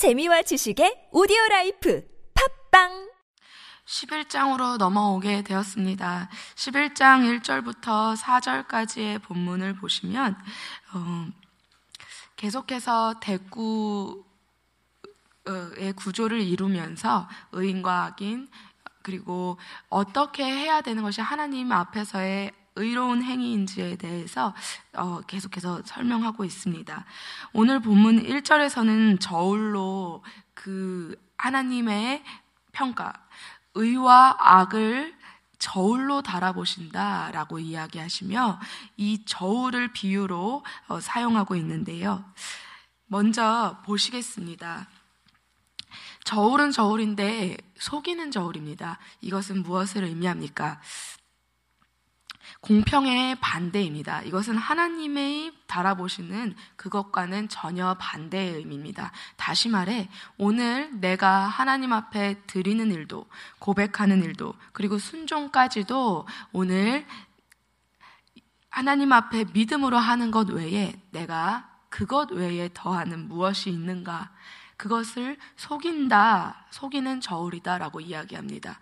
재미와 지식의 오디오 라이프 팟빵 11장으로 넘어오게 되었습니다. 11장 1절부터 4절까지의 본문을 보시면 어, 계속해서 대구의 구조를 이루면서 의인과 악인 그리고 어떻게 해야 되는 것이 하나님 앞에서의 의로운 행위인지에 대해서 어, 계속해서 설명하고 있습니다. 오늘 본문 1절에서는 저울로 그 하나님의 평가, 의와 악을 저울로 달아보신다라고 이야기하시며 이 저울을 비유로 어, 사용하고 있는데요. 먼저 보시겠습니다. 저울은 저울인데 속이는 저울입니다. 이것은 무엇을 의미합니까? 공평의 반대입니다. 이것은 하나님의 달아보시는 그것과는 전혀 반대의 의미입니다. 다시 말해, 오늘 내가 하나님 앞에 드리는 일도, 고백하는 일도, 그리고 순종까지도 오늘 하나님 앞에 믿음으로 하는 것 외에 내가 그것 외에 더하는 무엇이 있는가? 그것을 속인다, 속이는 저울이다 라고 이야기합니다.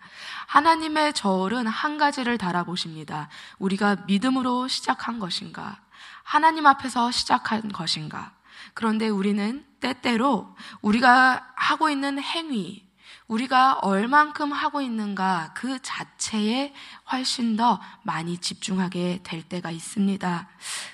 하나님의 저울은 한 가지를 달아보십니다. 우리가 믿음으로 시작한 것인가? 하나님 앞에서 시작한 것인가? 그런데 우리는 때때로 우리가 하고 있는 행위, 우리가 얼만큼 하고 있는가 그 자체에 훨씬 더 많이 집중하게 될 때가 있습니다.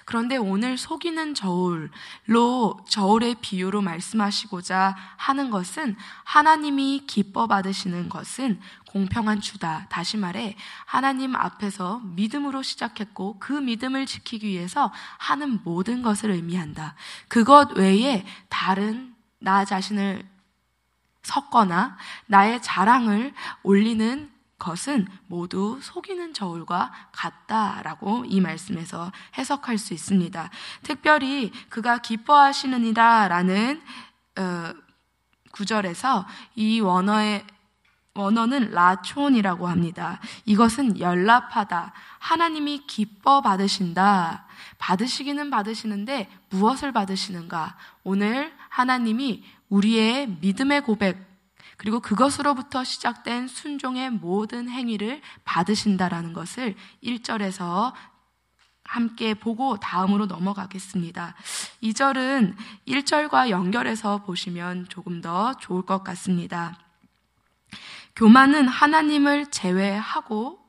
그런데 오늘 속이는 저울로 저울의 비유로 말씀하시고자 하는 것은 하나님이 기뻐 받으시는 것은 공평한 주다. 다시 말해 하나님 앞에서 믿음으로 시작했고 그 믿음을 지키기 위해서 하는 모든 것을 의미한다. 그것 외에 다른 나 자신을 섞거나 나의 자랑을 올리는 것은 모두 속이는 저울과 같다라고 이 말씀에서 해석할 수 있습니다. 특별히 그가 기뻐하시느니라라는 어, 구절에서 이 원어의 원어는 라촌이라고 합니다. 이것은 연락하다. 하나님이 기뻐 받으신다. 받으시기는 받으시는데 무엇을 받으시는가? 오늘 하나님이 우리의 믿음의 고백, 그리고 그것으로부터 시작된 순종의 모든 행위를 받으신다라는 것을 1절에서 함께 보고 다음으로 넘어가겠습니다. 2절은 1절과 연결해서 보시면 조금 더 좋을 것 같습니다. 교만은 하나님을 제외하고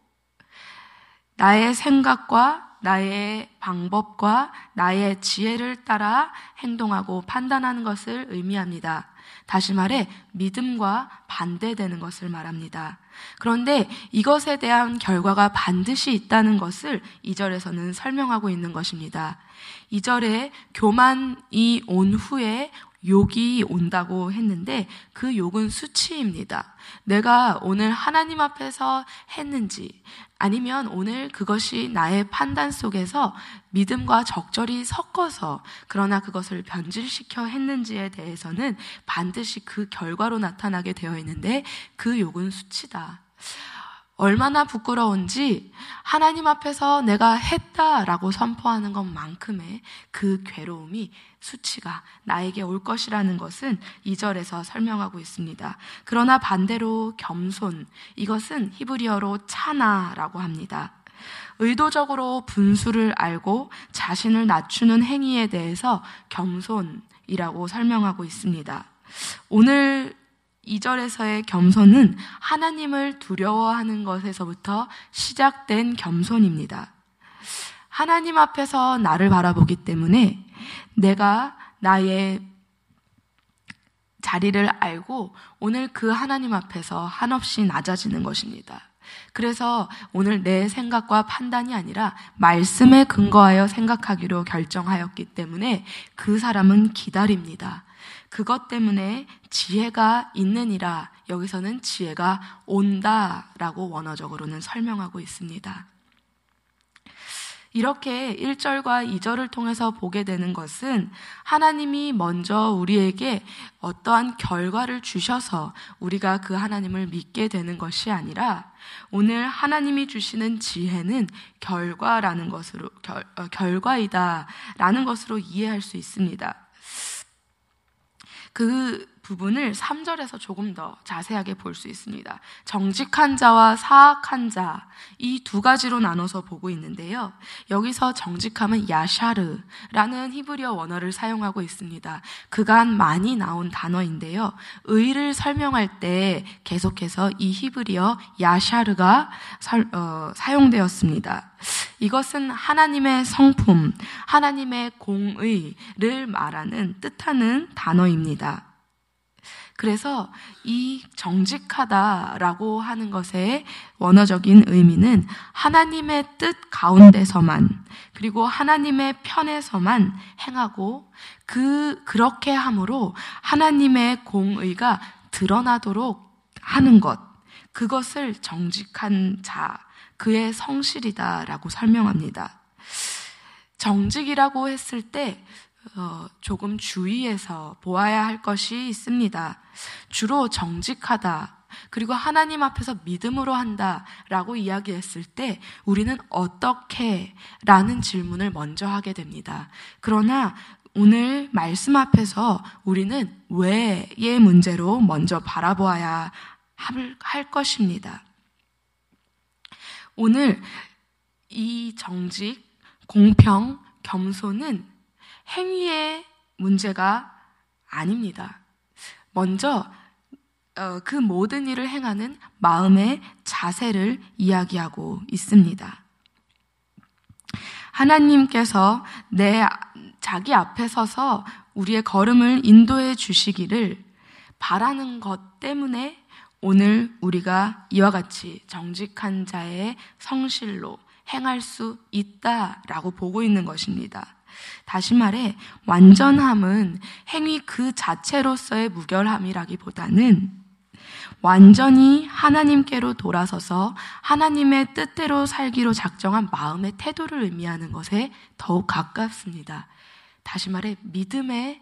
나의 생각과 나의 방법과 나의 지혜를 따라 행동하고 판단하는 것을 의미합니다. 다시 말해 믿음과 반대되는 것을 말합니다. 그런데 이것에 대한 결과가 반드시 있다는 것을 이절에서는 설명하고 있는 것입니다. 이절에 교만이 온 후에 욕이 온다고 했는데 그 욕은 수치입니다. 내가 오늘 하나님 앞에서 했는지 아니면 오늘 그것이 나의 판단 속에서 믿음과 적절히 섞어서 그러나 그것을 변질시켜 했는지에 대해서는 반드시 그 결과로 나타나게 되어 있는데 그 욕은 수치다. 얼마나 부끄러운지 하나님 앞에서 내가 했다라고 선포하는 것만큼의 그 괴로움이 수치가 나에게 올 것이라는 것은 이절에서 설명하고 있습니다. 그러나 반대로 겸손, 이것은 히브리어로 차나라고 합니다. 의도적으로 분수를 알고 자신을 낮추는 행위에 대해서 겸손이라고 설명하고 있습니다. 오늘 2절에서의 겸손은 하나님을 두려워하는 것에서부터 시작된 겸손입니다. 하나님 앞에서 나를 바라보기 때문에 내가 나의 자리를 알고 오늘 그 하나님 앞에서 한없이 낮아지는 것입니다. 그래서 오늘 내 생각과 판단이 아니라 말씀에 근거하여 생각하기로 결정하였기 때문에 그 사람은 기다립니다. 그것 때문에 지혜가 있느니라 여기서는 지혜가 온다라고 원어적으로는 설명하고 있습니다. 이렇게 1절과 2절을 통해서 보게 되는 것은 하나님이 먼저 우리에게 어떠한 결과를 주셔서 우리가 그 하나님을 믿게 되는 것이 아니라 오늘 하나님이 주시는 지혜는 결과라는 것으로, 결, 어, 결과이다라는 것으로 이해할 수 있습니다. 그 부분을 3절에서 조금 더 자세하게 볼 수 있습니다. 정직한 자와 사악한 자, 이 두 가지로 나눠서 보고 있는데요. 여기서 정직함은 야샤르라는 히브리어 원어를 사용하고 있습니다. 그간 많이 나온 단어인데요. 의를 설명할 때 계속해서 이 히브리어 야샤르가 설, 어, 사용되었습니다. 이것은 하나님의 성품, 하나님의 공의를 말하는 뜻하는 단어입니다. 그래서 이 정직하다라고 하는 것의 원어적인 의미는 하나님의 뜻 가운데서만 그리고 하나님의 편에서만 행하고 그 그렇게 함으로 하나님의 공의가 드러나도록 하는 것 그것을 정직한 자 그의 성실이다라고 설명합니다. 정직이라고 했을 때 어, 조금 주의해서 보아야 할 것이 있습니다. 주로 정직하다. 그리고 하나님 앞에서 믿음으로 한다. 라고 이야기했을 때 우리는 어떻게? 라는 질문을 먼저 하게 됩니다. 그러나 오늘 말씀 앞에서 우리는 왜의 문제로 먼저 바라보아야 할 것입니다. 오늘 이 정직, 공평, 겸손은 행위의 문제가 아닙니다. 먼저 어, 그 모든 일을 행하는 마음의 자세를 이야기하고 있습니다. 하나님께서 내 자기 앞에 서서 우리의 걸음을 인도해 주시기를 바라는 것 때문에 오늘 우리가 이와 같이 정직한 자의 성실로 행할 수 있다라고 보고 있는 것입니다. 다시 말해, 완전함은 행위 그 자체로서의 무결함이라기보다는 완전히 하나님께로 돌아서서 하나님의 뜻대로 살기로 작정한 마음의 태도를 의미하는 것에 더욱 가깝습니다. 다시 말해, 믿음의,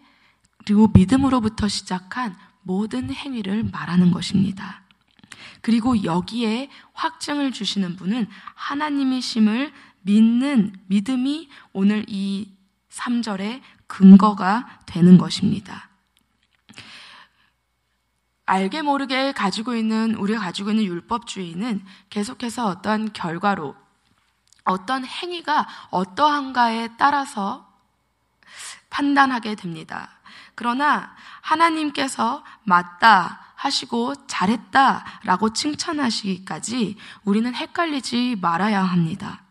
그리고 믿음으로부터 시작한 모든 행위를 말하는 것입니다. 그리고 여기에 확증을 주시는 분은 하나님이심을 믿는 믿음이 오늘 이 3절의 근거가 되는 것입니다. 알게 모르게 가지고 있는, 우리가 가지고 있는 율법주의는 계속해서 어떠한 결과로, 어떤 행위가 어떠한가에 따라서 판단하게 됩니다. 그러나 하나님께서 맞다 하시고 잘했다 라고 칭찬하시기까지 우리는 헷갈리지 말아야 합니다.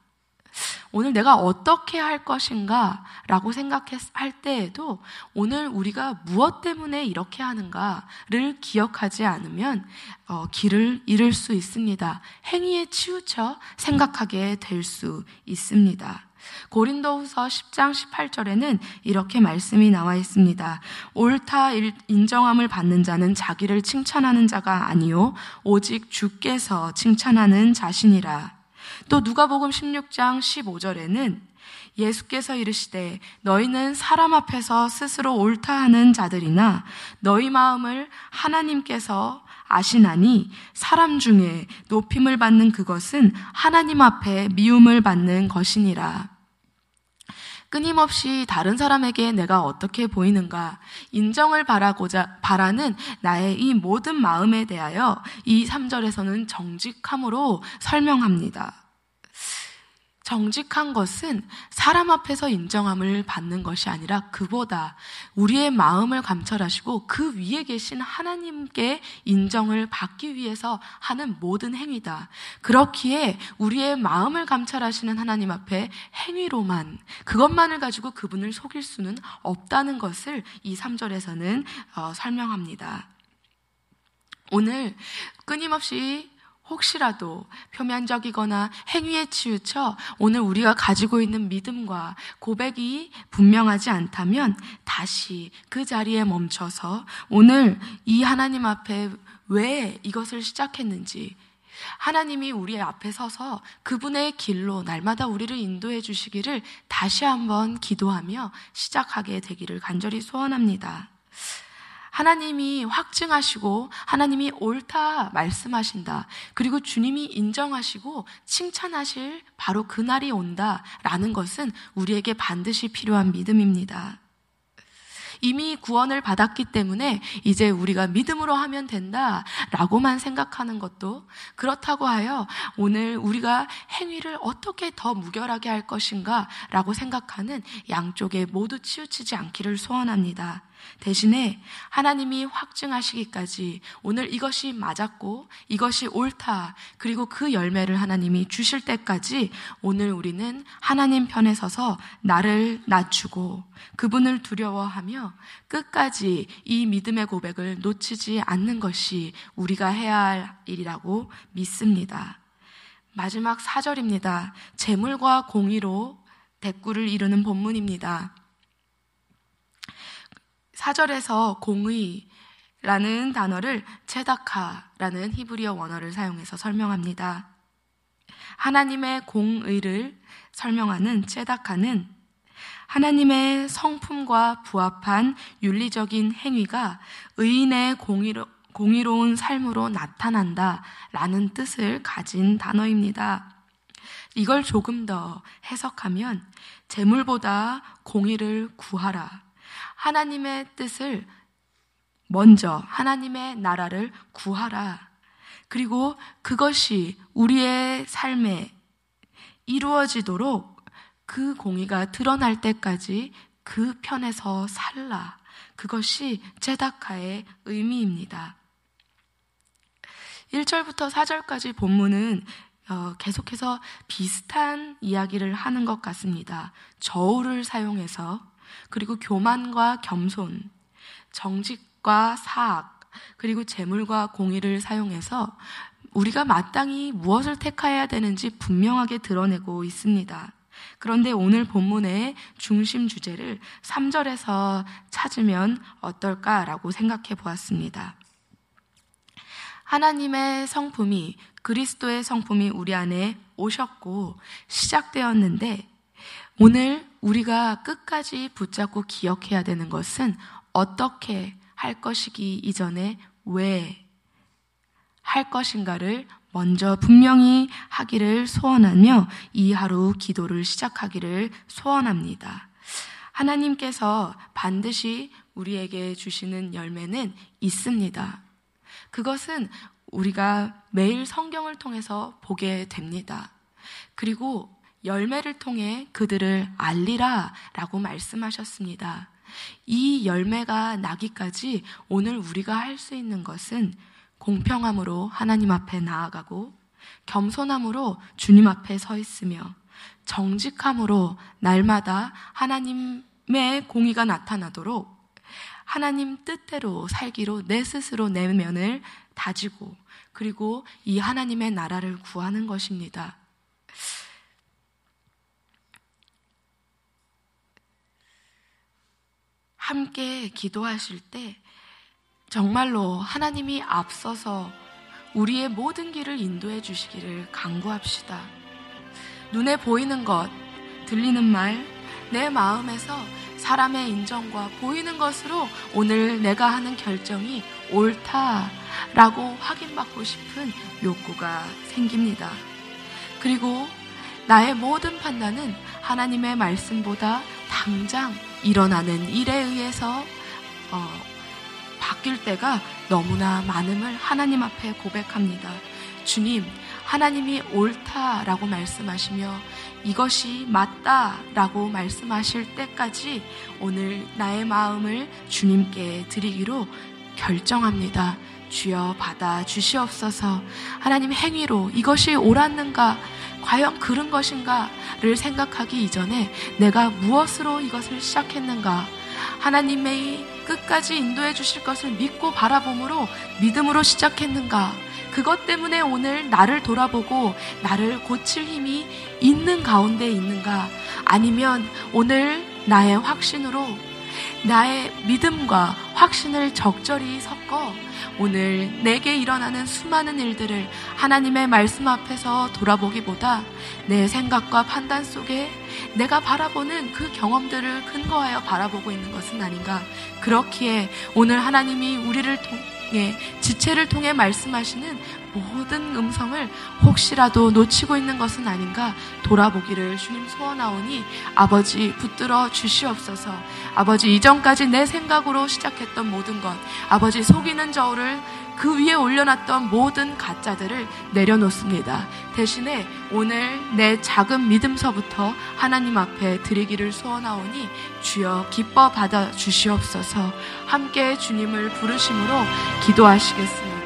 오늘 내가 어떻게 할 것인가 라고 생각할 때에도 오늘 우리가 무엇 때문에 이렇게 하는가를 기억하지 않으면 어, 길을 잃을 수 있습니다. 행위에 치우쳐 생각하게 될 수 있습니다. 고린도후서 10장 18절에는 이렇게 말씀이 나와 있습니다. 옳다 인정함을 받는 자는 자기를 칭찬하는 자가 아니요 오직 주께서 칭찬하는 자신이라. 또 누가복음 16장 15절에는 예수께서 이르시되 너희는 사람 앞에서 스스로 옳다 하는 자들이나 너희 마음을 하나님께서 아시나니 사람 중에 높임을 받는 그것은 하나님 앞에 미움을 받는 것이니라. 끊임없이 다른 사람에게 내가 어떻게 보이는가 인정을 바라고자 바라는 나의 이 모든 마음에 대하여 이 3절에서는 정직함으로 설명합니다. 정직한 것은 사람 앞에서 인정함을 받는 것이 아니라 그보다 우리의 마음을 감찰하시고 그 위에 계신 하나님께 인정을 받기 위해서 하는 모든 행위다. 그렇기에 우리의 마음을 감찰하시는 하나님 앞에 행위로만 그것만을 가지고 그분을 속일 수는 없다는 것을 이 3절에서는 어, 설명합니다. 오늘 끊임없이 혹시라도 표면적이거나 행위에 치우쳐 오늘 우리가 가지고 있는 믿음과 고백이 분명하지 않다면 다시 그 자리에 멈춰서 오늘 이 하나님 앞에 왜 이것을 시작했는지 하나님이 우리 앞에 서서 그분의 길로 날마다 우리를 인도해 주시기를 다시 한번 기도하며 시작하게 되기를 간절히 소원합니다. 하나님이 확증하시고 하나님이 옳다 말씀하신다. 그리고 주님이 인정하시고 칭찬하실 바로 그날이 온다라는 것은 우리에게 반드시 필요한 믿음입니다. 이미 구원을 받았기 때문에 이제 우리가 믿음으로 하면 된다 라고만 생각하는 것도 그렇다고 하여 오늘 우리가 행위를 어떻게 더 무결하게 할 것인가 라고 생각하는 양쪽에 모두 치우치지 않기를 소원합니다. 대신에 하나님이 확증하시기까지 오늘 이것이 맞았고 이것이 옳다 그리고 그 열매를 하나님이 주실 때까지 오늘 우리는 하나님 편에 서서 나를 낮추고 그분을 두려워하며 끝까지 이 믿음의 고백을 놓치지 않는 것이 우리가 해야 할 일이라고 믿습니다. 마지막 사절입니다. 재물과 공의로 대꾸를 이루는 본문입니다. 사절에서 공의라는 단어를 체다카라는 히브리어 원어를 사용해서 설명합니다. 하나님의 공의를 설명하는 체다카는 하나님의 성품과 부합한 윤리적인 행위가 의인의 공의로, 공의로운 삶으로 나타난다 라는 뜻을 가진 단어입니다. 이걸 조금 더 해석하면 재물보다 공의를 구하라. 하나님의 뜻을 먼저 하나님의 나라를 구하라. 그리고 그것이 우리의 삶에 이루어지도록 그 공의가 드러날 때까지 그 편에서 살라. 그것이 제다카의 의미입니다. 1절부터 4절까지 본문은 어, 계속해서 비슷한 이야기를 하는 것 같습니다. 저울을 사용해서 그리고 교만과 겸손, 정직과 사악, 그리고 재물과 공의를 사용해서 우리가 마땅히 무엇을 택해야 되는지 분명하게 드러내고 있습니다. 그런데 오늘 본문의 중심 주제를 3절에서 찾으면 어떨까라고 생각해 보았습니다. 하나님의 성품이 그리스도의 성품이 우리 안에 오셨고 시작되었는데 오늘 우리가 끝까지 붙잡고 기억해야 되는 것은 어떻게 할 것이기 이전에 왜 할 것인가를 먼저 분명히 하기를 소원하며 이 하루 기도를 시작하기를 소원합니다. 하나님께서 반드시 우리에게 주시는 열매는 있습니다. 그것은 우리가 매일 성경을 통해서 보게 됩니다. 그리고 열매를 통해 그들을 알리라 라고 말씀하셨습니다. 이 열매가 나기까지 오늘 우리가 할 수 있는 것은 공평함으로 하나님 앞에 나아가고 겸손함으로 주님 앞에 서 있으며 정직함으로 날마다 하나님의 공의가 나타나도록 하나님 뜻대로 살기로 내 스스로 내면을 다지고 그리고 이 하나님의 나라를 구하는 것입니다. 함께 기도하실 때 정말로 하나님이 앞서서 우리의 모든 길을 인도해 주시기를 강구합시다. 눈에 보이는 것, 들리는 말, 내 마음에서 사람의 인정과 보이는 것으로 오늘 내가 하는 결정이 옳다라고 확인받고 싶은 욕구가 생깁니다. 그리고 나의 모든 판단은 하나님의 말씀보다 당장 일어나는 일에 의해서 어, 바뀔 때가 너무나 많음을 하나님 앞에 고백합니다. 주님, 하나님이 옳다라고 말씀하시며 이것이 맞다라고 말씀하실 때까지 오늘 나의 마음을 주님께 드리기로 결정합니다. 주여 받아 주시옵소서. 하나님 행위로 이것이 옳았는가 과연 그런 것인가를 생각하기 이전에 내가 무엇으로 이것을 시작했는가? 하나님의 끝까지 인도해 주실 것을 믿고 바라봄으로 믿음으로 시작했는가? 그것 때문에 오늘 나를 돌아보고 나를 고칠 힘이 있는 가운데 있는가? 아니면 오늘 나의 확신으로 나의 믿음과 확신을 적절히 섞어 오늘 내게 일어나는 수많은 일들을 하나님의 말씀 앞에서 돌아보기보다 내 생각과 판단 속에 내가 바라보는 그 경험들을 근거하여 바라보고 있는 것은 아닌가. 그렇기에 오늘 하나님이 우리를 통, 통해 지체를 통해 말씀하시는 모든 음성을 혹시라도 놓치고 있는 것은 아닌가 돌아보기를 주님 소원하오니 아버지 붙들어 주시옵소서 아버지 이전까지 내 생각으로 시작했던 모든 것 아버지 속이는 저울을 그 위에 올려놨던 모든 가짜들을 내려놓습니다. 대신에 오늘 내 작은 믿음서부터 하나님 앞에 드리기를 소원하오니 주여 기뻐 받아 주시옵소서 함께 주님을 부르심으로 기도하시겠습니다.